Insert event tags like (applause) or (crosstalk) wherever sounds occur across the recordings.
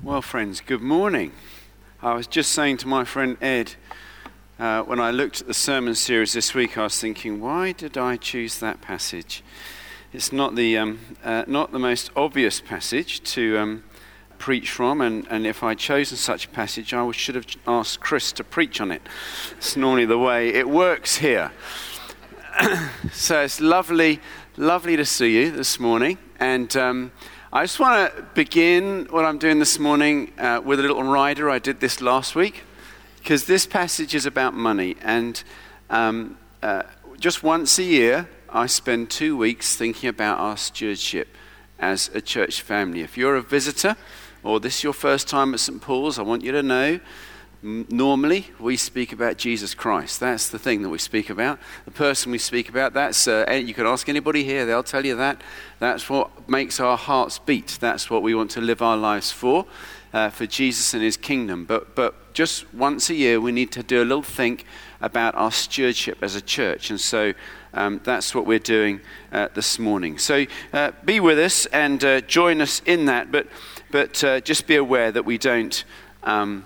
Well, friends, good morning. I was just saying to my friend Ed, uh, when I looked at the sermon series this week, I was thinking, why did I choose that passage? It's not the, um, uh, not the most obvious passage to um, preach from, and, and if I'd chosen such a passage, I should have asked Chris to preach on it. It's normally the way it works here. (coughs) so it's lovely, lovely to see you this morning. And. Um, I just want to begin what I'm doing this morning uh, with a little rider. I did this last week because this passage is about money. And um, uh, just once a year, I spend two weeks thinking about our stewardship as a church family. If you're a visitor or this is your first time at St. Paul's, I want you to know Normally, we speak about Jesus Christ. That's the thing that we speak about. The person we speak about, that's, uh, you can ask anybody here, they'll tell you that. That's what makes our hearts beat. That's what we want to live our lives for, uh, for Jesus and his kingdom. But, but just once a year, we need to do a little think about our stewardship as a church. And so um, that's what we're doing uh, this morning. So uh, be with us and uh, join us in that, but, but uh, just be aware that we don't. Um,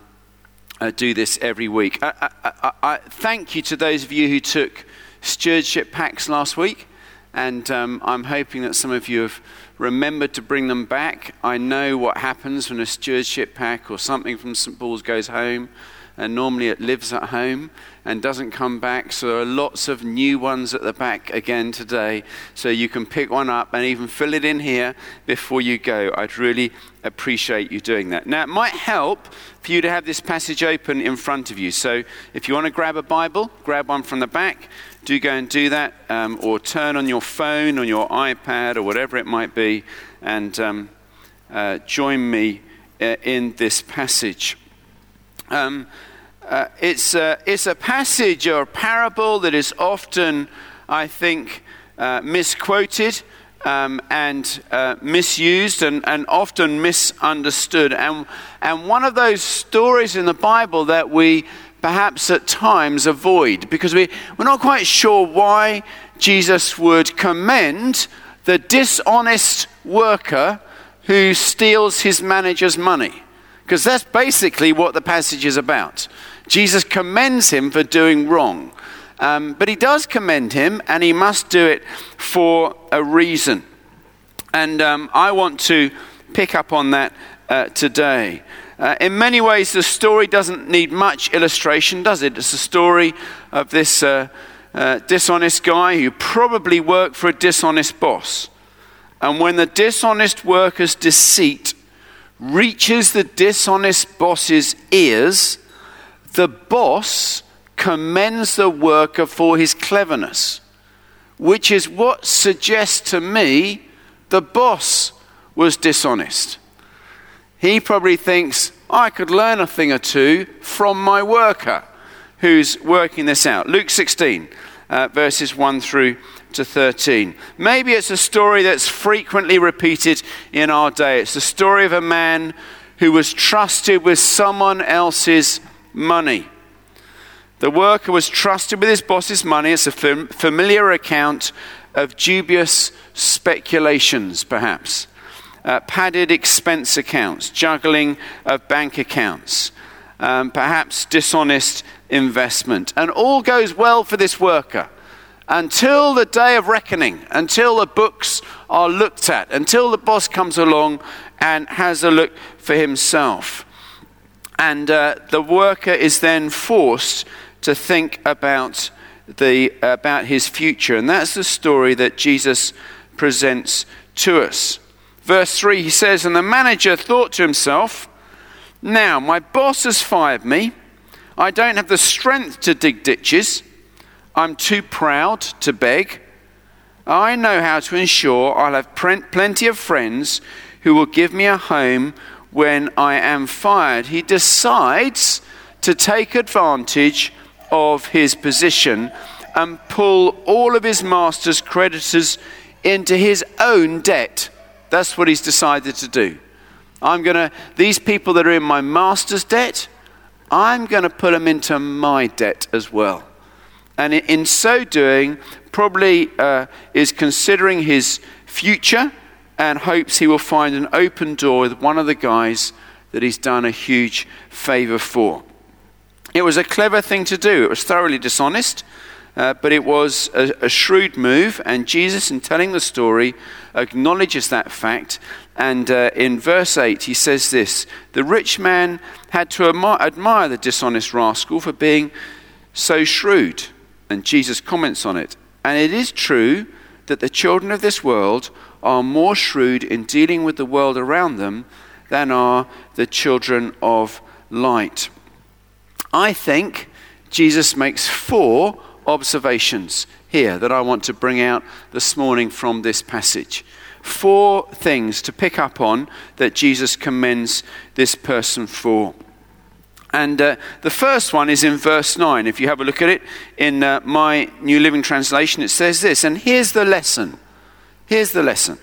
uh, do this every week. I, I, I, thank you to those of you who took stewardship packs last week, and um, I'm hoping that some of you have remembered to bring them back. I know what happens when a stewardship pack or something from St. Paul's goes home and normally it lives at home and doesn't come back. So there are lots of new ones at the back again today. So you can pick one up and even fill it in here before you go. I'd really appreciate you doing that. Now, it might help for you to have this passage open in front of you. So if you want to grab a Bible, grab one from the back. Do go and do that, um, or turn on your phone, or your iPad, or whatever it might be, and um, uh, join me uh, in this passage. Um, uh, it's, uh, it's a passage or a parable that is often, I think, uh, misquoted um, and uh, misused and, and often misunderstood. And, and one of those stories in the Bible that we perhaps at times avoid because we, we're not quite sure why Jesus would commend the dishonest worker who steals his manager's money. Because that's basically what the passage is about. Jesus commends him for doing wrong. Um, but he does commend him, and he must do it for a reason. And um, I want to pick up on that uh, today. Uh, in many ways, the story doesn't need much illustration, does it? It's a story of this uh, uh dishonest guy who probably worked for a dishonest boss. And when the dishonest worker's deceit reaches the dishonest boss's ears, the boss commends the worker for his cleverness, which is what suggests to me the boss was dishonest. He probably thinks, I could learn a thing or two from my worker who's working this out. Luke 16, uh, verses 1 through to 13. Maybe it's a story that's frequently repeated in our day. It's the story of a man who was trusted with someone else's money. The worker was trusted with his boss's money. It's a fam- familiar account of dubious speculations, perhaps. Uh, padded expense accounts, juggling of bank accounts, um, perhaps dishonest investment. And all goes well for this worker until the day of reckoning, until the books are looked at, until the boss comes along and has a look for himself. And uh, the worker is then forced to think about, the, about his future. And that's the story that Jesus presents to us. Verse 3, he says, And the manager thought to himself, Now, my boss has fired me. I don't have the strength to dig ditches. I'm too proud to beg. I know how to ensure I'll have plenty of friends who will give me a home when I am fired. He decides to take advantage of his position and pull all of his master's creditors into his own debt. That's what he's decided to do. I'm going to, these people that are in my master's debt, I'm going to put them into my debt as well and in so doing, probably uh, is considering his future and hopes he will find an open door with one of the guys that he's done a huge favor for. It was a clever thing to do. It was thoroughly dishonest, uh, but it was a, a shrewd move, and Jesus, in telling the story, acknowledges that fact. And uh, in verse 8, he says this The rich man had to admire the dishonest rascal for being so shrewd. And Jesus comments on it. And it is true that the children of this world are more shrewd in dealing with the world around them than are the children of light. I think Jesus makes four observations here that I want to bring out this morning from this passage. Four things to pick up on that Jesus commends this person for. And uh, the first one is in verse 9. If you have a look at it in uh, my New Living Translation, it says this. And here's the lesson. Here's the lesson.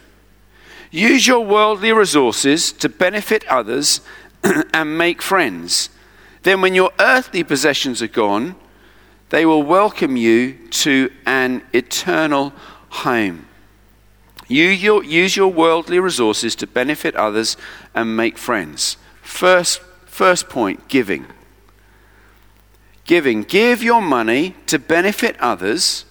Use your worldly resources to benefit others (clears throat) and make friends. Then, when your earthly possessions are gone, they will welcome you to an eternal home. Use your, use your worldly resources to benefit others and make friends. First, first point giving. Giving. Give your money to benefit others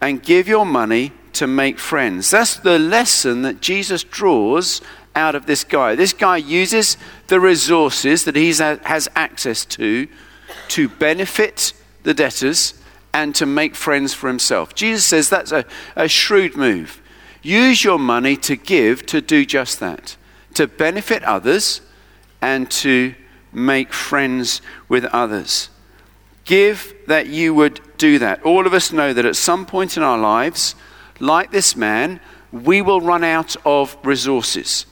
and give your money to make friends. That's the lesson that Jesus draws out of this guy. This guy uses the resources that he has access to to benefit the debtors and to make friends for himself. Jesus says that's a, a shrewd move. Use your money to give to do just that, to benefit others and to make friends with others. Give that you would do that. All of us know that at some point in our lives, like this man, we will run out of resources.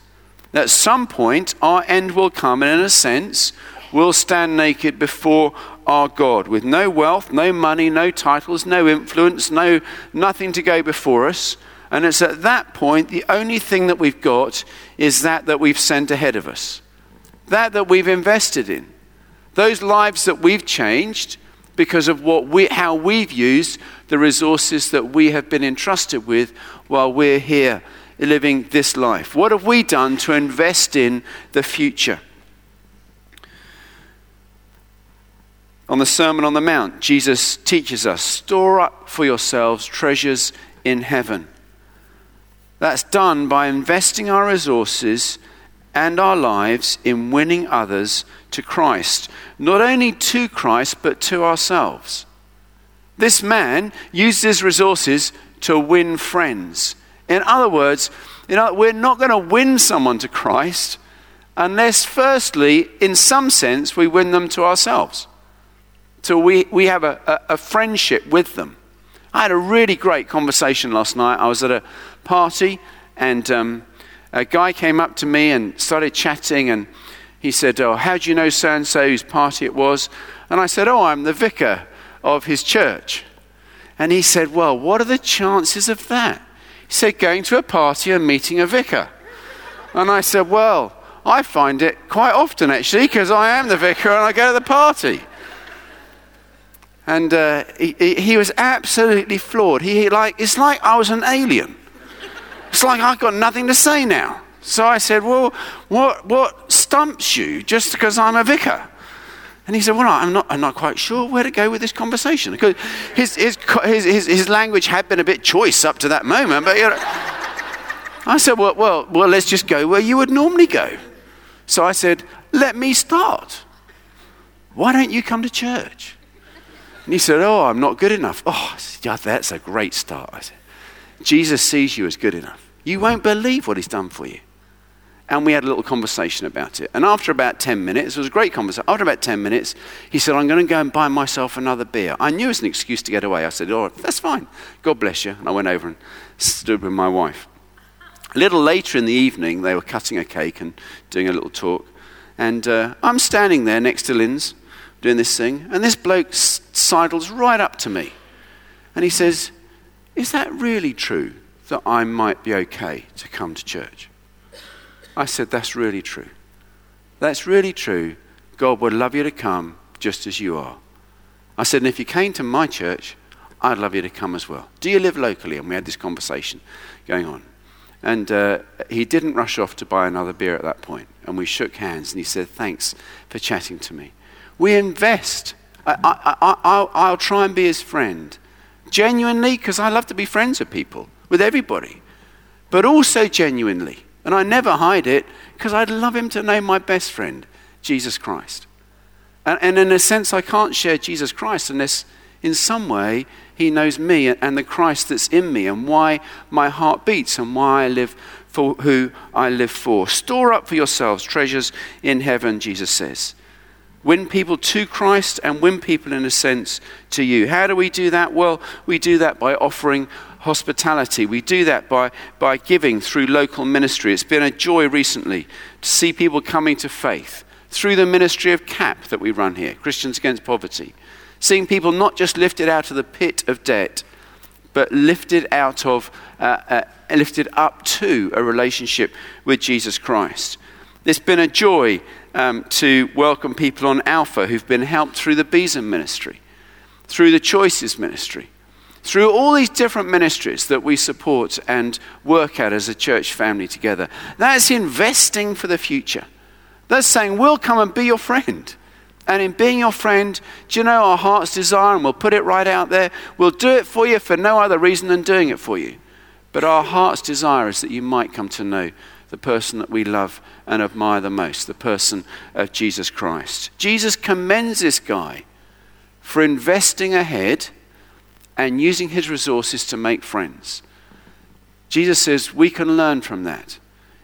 At some point, our end will come, and in a sense, we'll stand naked before our God with no wealth, no money, no titles, no influence, no nothing to go before us. And it's at that point the only thing that we've got is that that we've sent ahead of us. That that we've invested in. Those lives that we've changed because of what we, how we've used the resources that we have been entrusted with while we're here living this life. What have we done to invest in the future? On the Sermon on the Mount, Jesus teaches us store up for yourselves treasures in heaven. That's done by investing our resources and our lives in winning others to Christ. Not only to Christ, but to ourselves. This man used his resources to win friends. In other words, you know, we're not going to win someone to Christ unless, firstly, in some sense, we win them to ourselves. So we, we have a, a, a friendship with them. I had a really great conversation last night. I was at a party, and um, a guy came up to me and started chatting, and he said, Oh, how do you know so and so whose party it was? And I said, Oh, I'm the vicar of his church. And he said, Well, what are the chances of that? He said, Going to a party and meeting a vicar. And I said, Well, I find it quite often actually, because I am the vicar and I go to the party. And uh, he, he was absolutely floored. He, like, it's like I was an alien. It's like I've got nothing to say now. So I said, Well, what, what stumps you just because I'm a vicar? And he said, Well, I'm not, I'm not quite sure where to go with this conversation. Because his, his, his, his, his language had been a bit choice up to that moment. But you know, I said, well, well, well, let's just go where you would normally go. So I said, Let me start. Why don't you come to church? And he said, Oh, I'm not good enough. Oh, yeah, that's a great start. I said, Jesus sees you as good enough. You won't believe what he's done for you. And we had a little conversation about it. And after about 10 minutes, it was a great conversation. After about 10 minutes, he said, I'm going to go and buy myself another beer. I knew it was an excuse to get away. I said, Oh, that's fine. God bless you. And I went over and stood with my wife. A little later in the evening, they were cutting a cake and doing a little talk. And uh, I'm standing there next to Lynn's doing this thing, and this bloke sidles right up to me. And he says, Is that really true that I might be okay to come to church? I said, That's really true. That's really true. God would love you to come just as you are. I said, And if you came to my church, I'd love you to come as well. Do you live locally? And we had this conversation going on. And uh, he didn't rush off to buy another beer at that point. And we shook hands and he said, Thanks for chatting to me. We invest. I, will try and be his friend. Genuinely, because I love to be friends with people, with everybody. But also genuinely. And I never hide it because I'd love him to know my best friend, Jesus Christ. And, and in a sense, I can't share Jesus Christ unless in some way he knows me and the Christ that's in me and why my heart beats and why I live for who I live for. Store up for yourselves treasures in heaven, Jesus says. Win people to Christ and win people, in a sense, to you. How do we do that? Well, we do that by offering hospitality. We do that by, by giving through local ministry. It's been a joy recently to see people coming to faith through the ministry of CAP that we run here, Christians Against Poverty. Seeing people not just lifted out of the pit of debt, but lifted out of, uh, uh, lifted up to a relationship with Jesus Christ. It's been a joy um, to welcome people on Alpha who've been helped through the Besom ministry, through the Choices ministry, through all these different ministries that we support and work at as a church family together. That's investing for the future. That's saying, we'll come and be your friend. And in being your friend, do you know our heart's desire? And we'll put it right out there. We'll do it for you for no other reason than doing it for you. But our heart's desire is that you might come to know the person that we love and admire the most, the person of Jesus Christ. Jesus commends this guy for investing ahead and using his resources to make friends. Jesus says we can learn from that.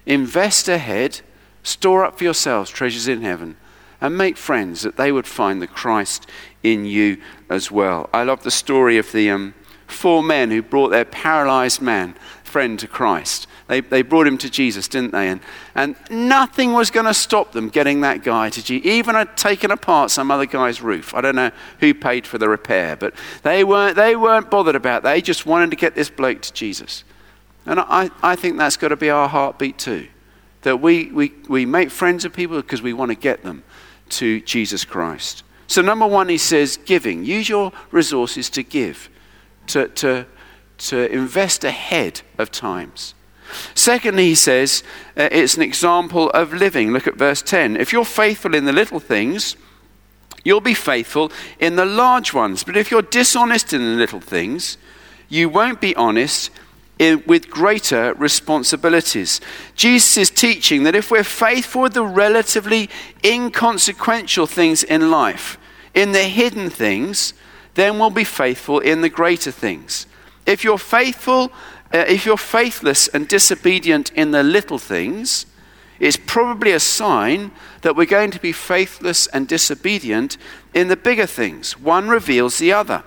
Invest ahead Store up for yourselves treasures in heaven and make friends that they would find the Christ in you as well. I love the story of the um, four men who brought their paralyzed man friend to Christ. They, they brought him to Jesus, didn't they? And, and nothing was going to stop them getting that guy to Jesus. Even had taken apart some other guy's roof. I don't know who paid for the repair, but they weren't, they weren't bothered about that. They just wanted to get this bloke to Jesus. And I, I think that's got to be our heartbeat too that we, we, we make friends of people because we want to get them to Jesus Christ. So, number one, he says giving. Use your resources to give, to, to, to invest ahead of times. Secondly, he says uh, it's an example of living. Look at verse 10. If you're faithful in the little things, you'll be faithful in the large ones. But if you're dishonest in the little things, you won't be honest in, with greater responsibilities. Jesus is teaching that if we're faithful with the relatively inconsequential things in life, in the hidden things, then we'll be faithful in the greater things. If you're faithful, Uh, if you're faithless and disobedient in the little things, it's probably a sign that we're going to be faithless and disobedient in the bigger things. One reveals the other.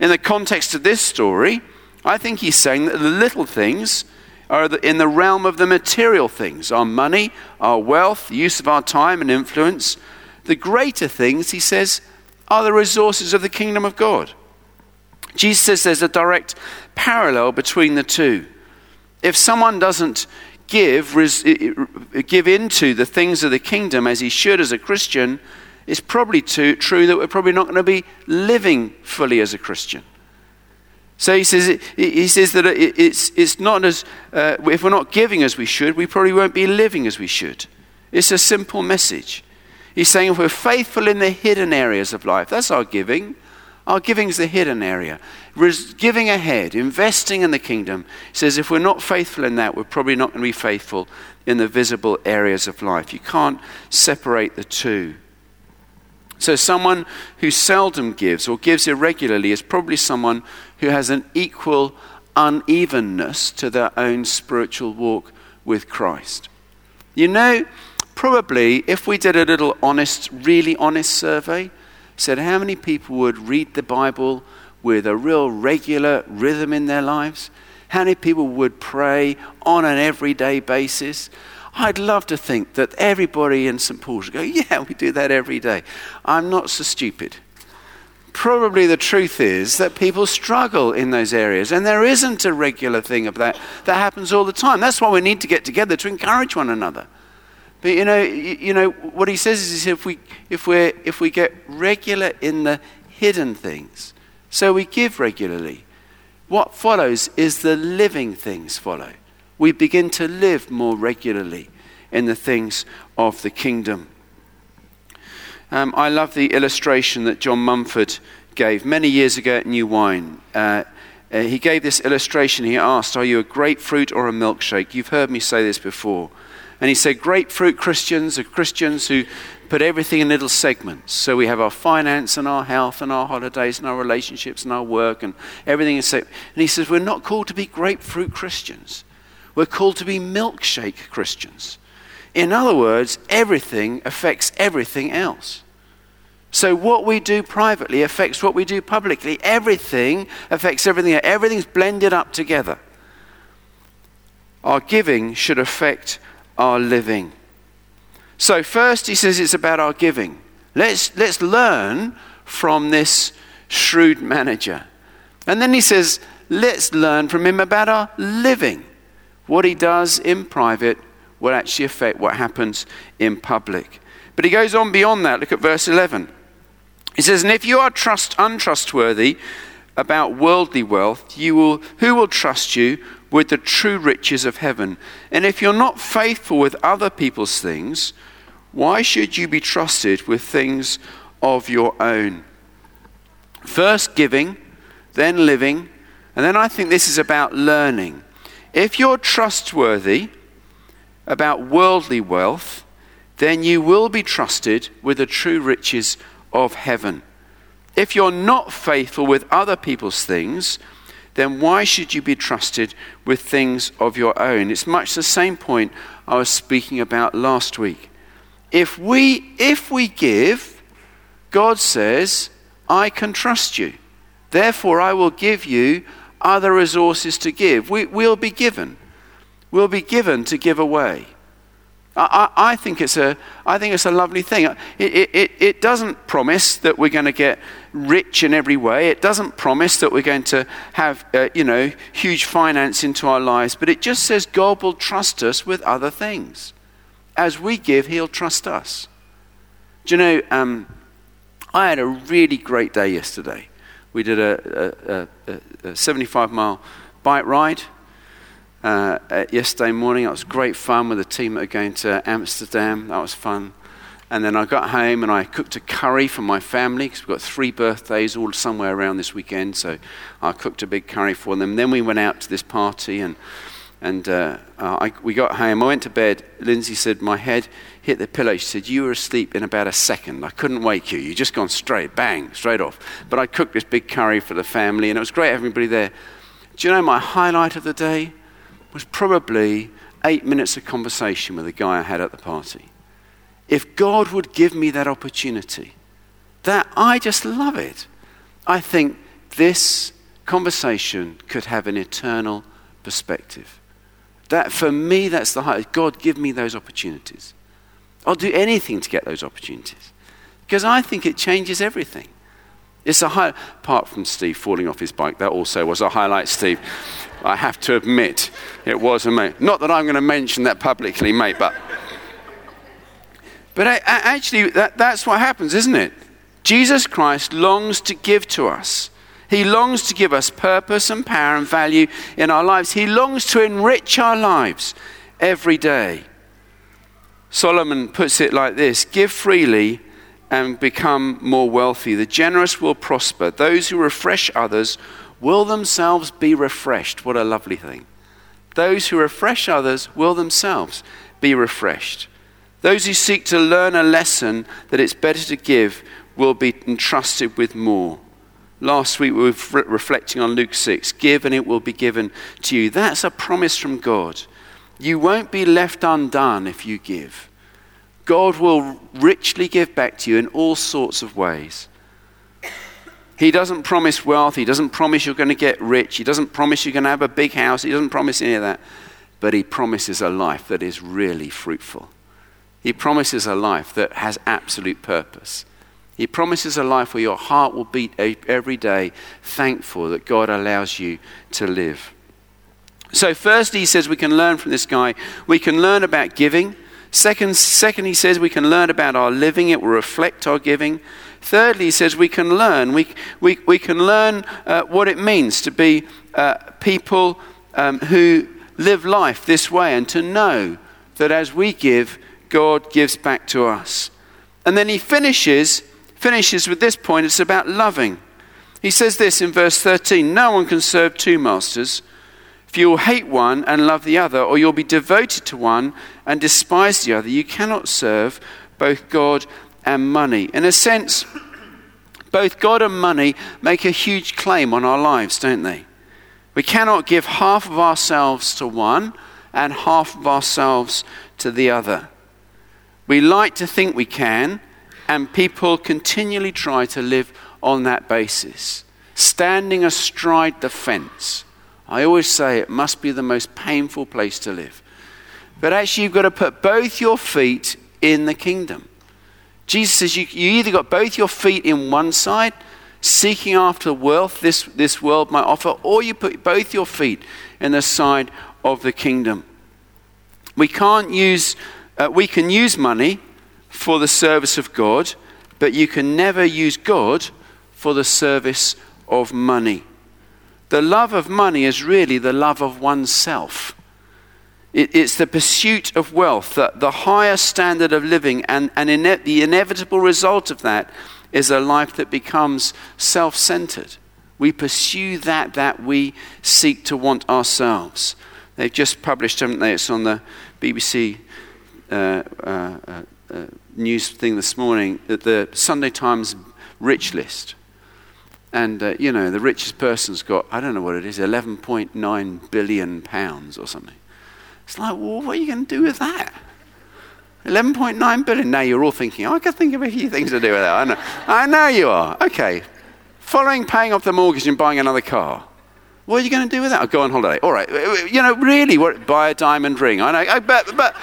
In the context of this story, I think he's saying that the little things are in the realm of the material things our money, our wealth, the use of our time and influence. The greater things, he says, are the resources of the kingdom of God. Jesus says there's a direct parallel between the two. If someone doesn't give, give into the things of the kingdom as he should as a Christian, it's probably too, true that we're probably not going to be living fully as a Christian. So he says, he says that it's, it's not as, uh, if we're not giving as we should, we probably won't be living as we should. It's a simple message. He's saying if we're faithful in the hidden areas of life, that's our giving. Our giving is the hidden area. Res- giving ahead, investing in the kingdom. Says if we're not faithful in that, we're probably not going to be faithful in the visible areas of life. You can't separate the two. So, someone who seldom gives or gives irregularly is probably someone who has an equal unevenness to their own spiritual walk with Christ. You know, probably if we did a little honest, really honest survey, said how many people would read the Bible with a real regular rhythm in their lives, how many people would pray on an everyday basis, I'd love to think that everybody in St. Paul's would go, Yeah, we do that every day. I'm not so stupid. Probably the truth is that people struggle in those areas, and there isn't a regular thing of that that happens all the time. That's why we need to get together to encourage one another. But you know, you, know what he says is if we if we if we get regular in the hidden things, so we give regularly, what follows is the living things follow We begin to live more regularly in the things of the kingdom. Um, I love the illustration that John Mumford gave many years ago at New Wine. Uh, uh, he gave this illustration. He asked, Are you a grapefruit or a milkshake? You've heard me say this before. And he said, Grapefruit Christians are Christians who put everything in little segments. So we have our finance and our health and our holidays and our relationships and our work and everything And he says, We're not called to be grapefruit Christians. We're called to be milkshake Christians. In other words, everything affects everything else. So, what we do privately affects what we do publicly. Everything affects everything. Everything's blended up together. Our giving should affect our living. So, first, he says it's about our giving. Let's, let's learn from this shrewd manager. And then he says, let's learn from him about our living. What he does in private will actually affect what happens in public. But he goes on beyond that. Look at verse 11. He says, And if you are trust, untrustworthy about worldly wealth, you will, who will trust you with the true riches of heaven? And if you're not faithful with other people's things, why should you be trusted with things of your own? First giving, then living, and then I think this is about learning. If you're trustworthy about worldly wealth, then you will be trusted with the true riches of heaven. If you're not faithful with other people's things, then why should you be trusted with things of your own? It's much the same point I was speaking about last week. If we, if we give, God says, I can trust you. Therefore, I will give you other resources to give. We, will be given. We'll be given to give away. I, I, think it's a, I think it's a lovely thing. It, it, it doesn't promise that we're going to get rich in every way. It doesn't promise that we're going to have, uh, you know, huge finance into our lives. But it just says God will trust us with other things. As we give, He'll trust us. Do you know, um, I had a really great day yesterday. We did a, a, a, a 75 mile bike ride uh, yesterday morning. It was great fun with the team that are going to Amsterdam. That was fun. And then I got home and I cooked a curry for my family because we've got three birthdays all somewhere around this weekend. So I cooked a big curry for them. Then we went out to this party and, and uh, I, we got home. I went to bed. Lindsay said, My head hit the pillow. She said, You were asleep in about a second. I couldn't wake you. You just gone straight, bang, straight off. But I cooked this big curry for the family and it was great everybody there. Do you know my highlight of the day? was probably eight minutes of conversation with a guy I had at the party. If God would give me that opportunity, that I just love it. I think this conversation could have an eternal perspective. That for me, that's the highest. God, give me those opportunities. I'll do anything to get those opportunities because I think it changes everything. It's a high, apart from Steve falling off his bike, that also was a highlight, Steve. I have to admit, it was a mate. Not that I'm going to mention that publicly, mate, but. But actually, that, that's what happens, isn't it? Jesus Christ longs to give to us. He longs to give us purpose and power and value in our lives. He longs to enrich our lives every day. Solomon puts it like this Give freely and become more wealthy. The generous will prosper. Those who refresh others will themselves be refreshed. What a lovely thing. Those who refresh others will themselves be refreshed. Those who seek to learn a lesson that it's better to give will be entrusted with more. Last week we were reflecting on Luke 6 give and it will be given to you. That's a promise from God. You won't be left undone if you give. God will richly give back to you in all sorts of ways. He doesn't promise wealth. He doesn't promise you're going to get rich. He doesn't promise you're going to have a big house. He doesn't promise any of that. But He promises a life that is really fruitful. He promises a life that has absolute purpose. He promises a life where your heart will beat every day, thankful that God allows you to live. So, first, he says we can learn from this guy. We can learn about giving. Second, second, he says we can learn about our living, it will reflect our giving. Thirdly, he says we can learn. We, we, we can learn uh, what it means to be uh, people um, who live life this way and to know that as we give, God gives back to us. And then he finishes finishes with this point it's about loving. He says this in verse 13 No one can serve two masters. If you will hate one and love the other, or you'll be devoted to one and despise the other, you cannot serve both God and money. In a sense, both God and money make a huge claim on our lives, don't they? We cannot give half of ourselves to one and half of ourselves to the other. We like to think we can, and people continually try to live on that basis, standing astride the fence. I always say it must be the most painful place to live. But actually, you've got to put both your feet in the kingdom. Jesus says you, you either got both your feet in one side, seeking after the wealth this, this world might offer, or you put both your feet in the side of the kingdom. We can't use, uh, we can use money for the service of God, but you can never use God for the service of money. The love of money is really the love of oneself. It, it's the pursuit of wealth, the, the higher standard of living, and, and ine- the inevitable result of that is a life that becomes self centered. We pursue that that we seek to want ourselves. They've just published, haven't they? It's on the BBC uh, uh, uh, uh, news thing this morning, the Sunday Times rich list. And, you know, the richest person's got, I don't know what it is, 11.9 billion pounds or something. It's like, well, what are you going to do with that? 11.9 billion. Now you're all thinking, oh, I could think of a few things to do with that. I know, I know you are. Okay. Following paying off the mortgage and buying another car. What are you going to do with that? Go on holiday. All right. You know, really, what, buy a diamond ring. I know. But, but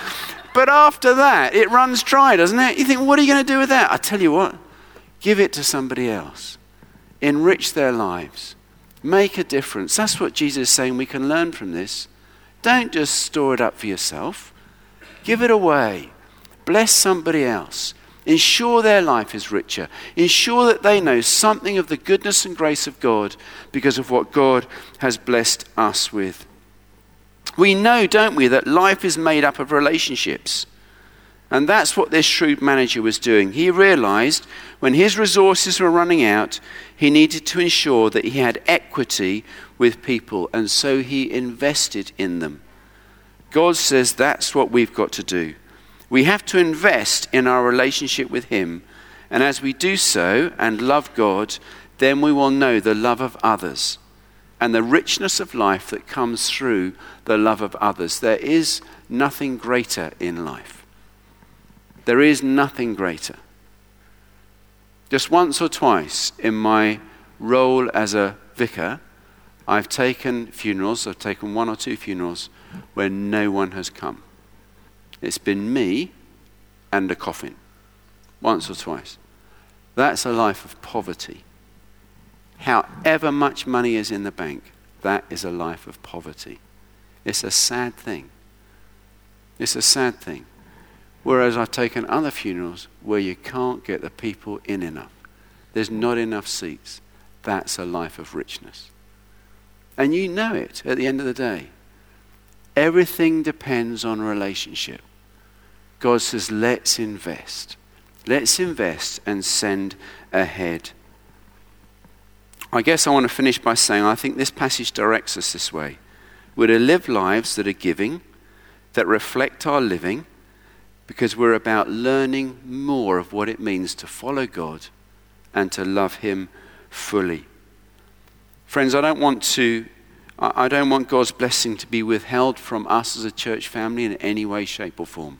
but after that, it runs dry, doesn't it? You think, what are you going to do with that? I tell you what, give it to somebody else. Enrich their lives. Make a difference. That's what Jesus is saying we can learn from this. Don't just store it up for yourself, give it away. Bless somebody else. Ensure their life is richer. Ensure that they know something of the goodness and grace of God because of what God has blessed us with. We know, don't we, that life is made up of relationships. And that's what this shrewd manager was doing. He realized when his resources were running out, he needed to ensure that he had equity with people, and so he invested in them. God says that's what we've got to do. We have to invest in our relationship with Him, and as we do so and love God, then we will know the love of others and the richness of life that comes through the love of others. There is nothing greater in life. There is nothing greater. Just once or twice in my role as a vicar, I've taken funerals, I've taken one or two funerals where no one has come. It's been me and a coffin, once or twice. That's a life of poverty. However much money is in the bank, that is a life of poverty. It's a sad thing. It's a sad thing. Whereas I've taken other funerals where you can't get the people in enough. There's not enough seats. That's a life of richness. And you know it at the end of the day. Everything depends on relationship. God says, let's invest. Let's invest and send ahead. I guess I want to finish by saying I think this passage directs us this way. We're to live lives that are giving, that reflect our living, because we're about learning more of what it means to follow God and to love Him fully. Friends, I don't want to. I don't want God's blessing to be withheld from us as a church family in any way, shape, or form.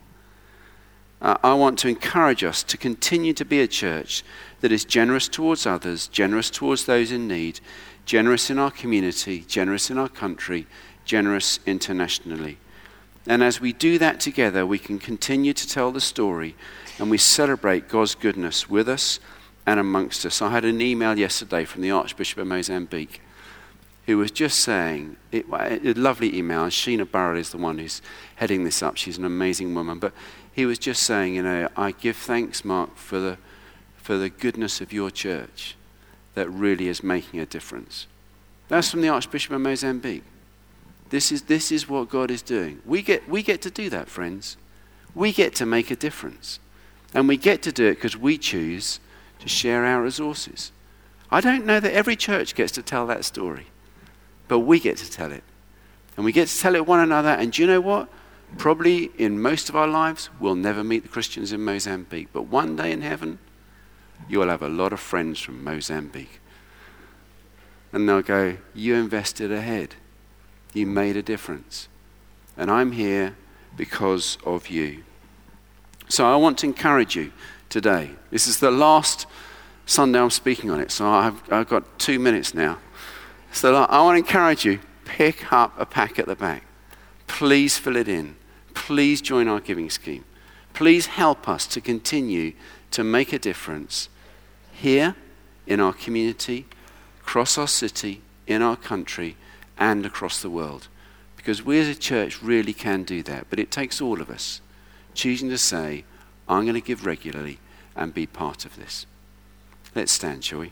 I want to encourage us to continue to be a church that is generous towards others, generous towards those in need, generous in our community, generous in our country, generous internationally. And as we do that together, we can continue to tell the story and we celebrate God's goodness with us and amongst us. I had an email yesterday from the Archbishop of Mozambique who was just saying, it, a lovely email. Sheena Burrell is the one who's heading this up. She's an amazing woman. But he was just saying, you know, I give thanks, Mark, for the, for the goodness of your church that really is making a difference. That's from the Archbishop of Mozambique. This is, this is what God is doing. We get, we get to do that, friends. We get to make a difference. And we get to do it because we choose to share our resources. I don't know that every church gets to tell that story, but we get to tell it. And we get to tell it one another. And do you know what? Probably in most of our lives, we'll never meet the Christians in Mozambique. But one day in heaven, you'll have a lot of friends from Mozambique. And they'll go, You invested ahead. You made a difference. And I'm here because of you. So I want to encourage you today. This is the last Sunday I'm speaking on it, so I've, I've got two minutes now. So I want to encourage you pick up a pack at the back. Please fill it in. Please join our giving scheme. Please help us to continue to make a difference here in our community, across our city, in our country, and across the world. Because we as a church really can do that, but it takes all of us choosing to say, I'm going to give regularly and be part of this. Let's stand, shall we?